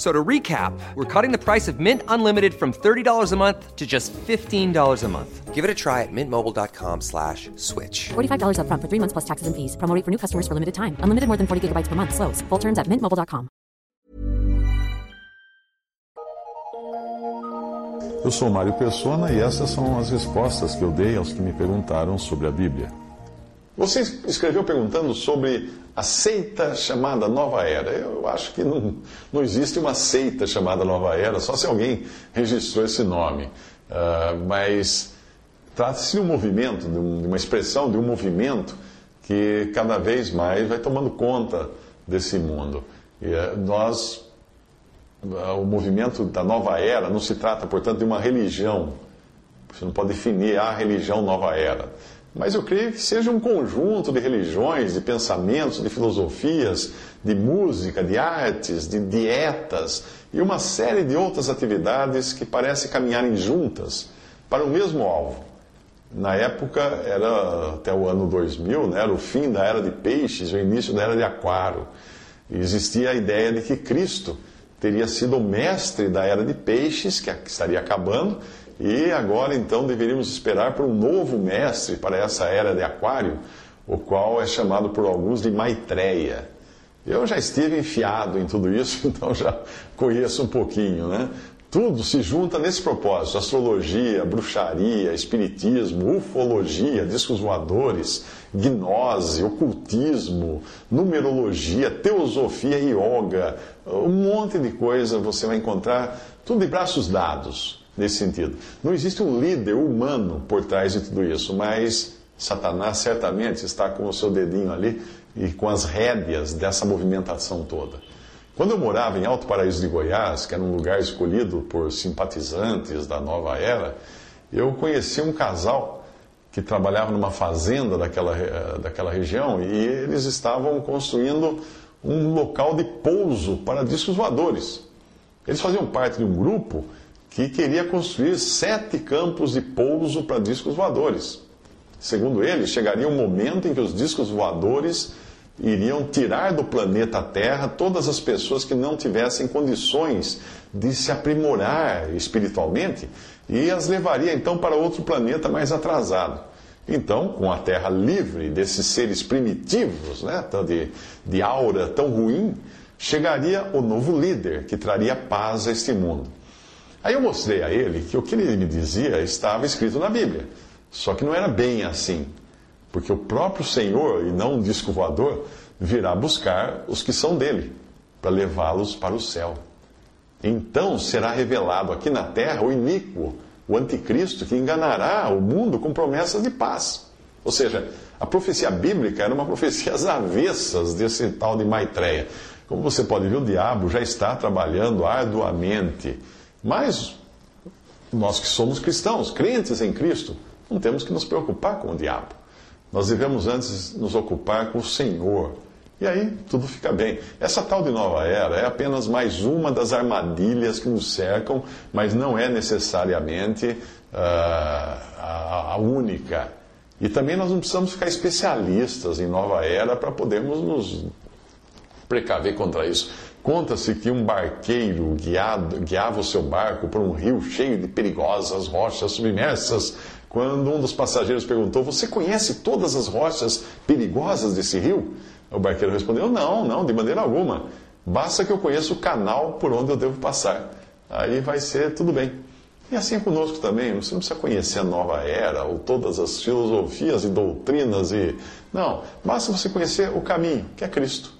F- So to recap, we're cutting the price of Mint Unlimited from $30 a month to just $15 a month. Give it a try at mintmobile.com slash switch. $45 upfront for three months plus taxes and fees. Promo rate for new customers for limited time. Unlimited more than 40 gigabytes per month. Slows. Full terms at mintmobile.com. Eu sou Mário Persona e essas são as respostas que eu dei aos que me perguntaram sobre a Bíblia. Você escreveu perguntando sobre a seita chamada Nova Era. Eu acho que não, não existe uma seita chamada Nova Era, só se alguém registrou esse nome. Ah, mas trata-se de um movimento, de, um- de uma expressão, de um movimento que cada vez mais vai tomando conta desse mundo. E eh, nós o movimento da nova era não se trata, portanto, de uma religião. Você não pode definir a religião nova era. Mas eu creio que seja um conjunto de religiões, de pensamentos, de filosofias, de música, de artes, de dietas e uma série de outras atividades que parecem caminharem juntas para o mesmo alvo. Na época, era até o ano 2000, né, era o fim da era de peixes, o início da era de aquário. E existia a ideia de que Cristo teria sido o mestre da era de peixes, que estaria acabando, e agora então deveríamos esperar por um novo mestre para essa era de aquário, o qual é chamado por alguns de Maitreya. Eu já estive enfiado em tudo isso, então já conheço um pouquinho, né? Tudo se junta nesse propósito: astrologia, bruxaria, espiritismo, ufologia, discos voadores, gnose, ocultismo, numerologia, teosofia, yoga, um monte de coisa você vai encontrar, tudo de braços dados nesse sentido. Não existe um líder humano por trás de tudo isso, mas Satanás certamente está com o seu dedinho ali e com as rédeas dessa movimentação toda. Quando eu morava em Alto Paraíso de Goiás, que era um lugar escolhido por simpatizantes da nova era, eu conheci um casal que trabalhava numa fazenda daquela, eh, daquela região e eles estavam construindo um local de pouso para discos voadores. Eles faziam parte de um grupo que queria construir sete campos de pouso para discos voadores. Segundo eles, chegaria um momento em que os discos voadores iriam tirar do planeta Terra todas as pessoas que não tivessem condições de se aprimorar espiritualmente e as levaria então para outro planeta mais atrasado. Então, com a Terra livre desses seres primitivos, né, de, de aura tão ruim, chegaria o novo líder que traria paz a este mundo. Aí eu mostrei a ele que o que ele me dizia estava escrito na Bíblia, só que não era bem assim. Porque o próprio Senhor, e não um disco voador, virá buscar os que são dele, para levá-los para o céu. Então será revelado aqui na terra o iníquo, o anticristo, que enganará o mundo com promessas de paz. Ou seja, a profecia bíblica era uma profecia às avessas desse tal de Maitreya. Como você pode ver, o diabo já está trabalhando arduamente. Mas nós que somos cristãos, crentes em Cristo, não temos que nos preocupar com o diabo. Nós devemos antes nos ocupar com o Senhor. E aí tudo fica bem. Essa tal de nova era é apenas mais uma das armadilhas que nos cercam, mas não é necessariamente ah, a, a única. E também nós não precisamos ficar especialistas em nova era para podermos nos precaver contra isso. Conta-se que um barqueiro guiado, guiava o seu barco por um rio cheio de perigosas rochas submersas. Quando um dos passageiros perguntou: Você conhece todas as rochas perigosas desse rio? O barqueiro respondeu: Não, não, de maneira alguma. Basta que eu conheça o canal por onde eu devo passar. Aí vai ser tudo bem. E assim é conosco também. Você não precisa conhecer a nova era ou todas as filosofias e doutrinas e. Não, basta você conhecer o caminho, que é Cristo.